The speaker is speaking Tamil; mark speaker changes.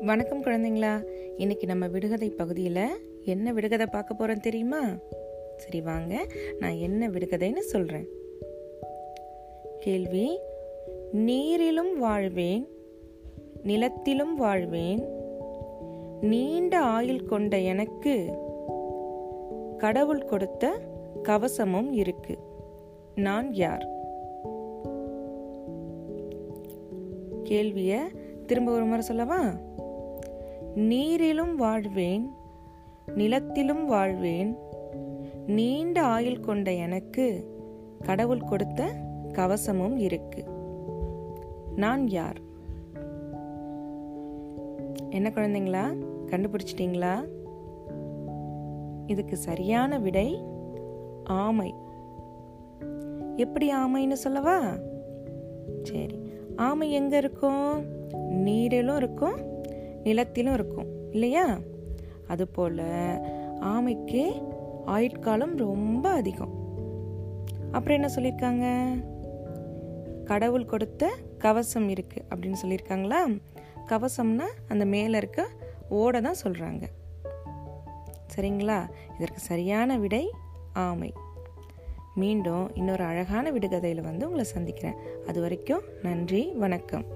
Speaker 1: வணக்கம் குழந்தைங்களா. இன்னைக்கு நம்ம விடுகதை பகுதியில் என்ன விடுகதை பார்க்க போகிறோம் தெரியுமா? சரி வாங்க. நான் என்ன விடுகதைன்னு சொல்கிறேன் கேள்வி நீரிலும் வாழ்வேன் நிலத்திலும் வாழ்வேன் நீண்ட ஆயுள் கொண்ட எனக்கு கடவுள் கொடுத்த கவசமும் இருக்கு. நான் யார்? கேள்விய திரும்ப ஒரு முறை சொல்லவா? நீரிலும் வாழ்வேன் நிலத்திலும் வாழ்வேன். நீண்ட ஆயுள் கொண்ட எனக்கு கடவுள் கொடுத்த கவசமும் இருக்கு. நான் யார்? என்ன குழந்தைங்களா? கண்டுபிடிச்சிட்டிங்களா? இதுக்கு சரியான விடை ஆமை. எப்படி ஆமைன்னு சொல்லவா? சரி. ஆமை எங்க இருக்கும்? நீரிலும் இருக்கும். நிலத்திலும் இருக்கும். இல்லையா? அதுபோல் ஆமைக்கு ஆயுட்காலம் ரொம்ப அதிகம். அப்புறம் என்ன சொல்லியிருக்காங்க கடவுள் கொடுத்த கவசம் இருக்குது அப்படின்னு சொல்லியிருக்காங்களா கவசம்னா அந்த மேலே இருக்க ஓட தான் சொல்கிறாங்க சரிங்களா? இதற்கு சரியான விடை ஆமை. மீண்டும் இன்னொரு அழகான விடுகதையில் வந்து உங்களை சந்திக்கிறேன். அது வரைக்கும் நன்றி வணக்கம்.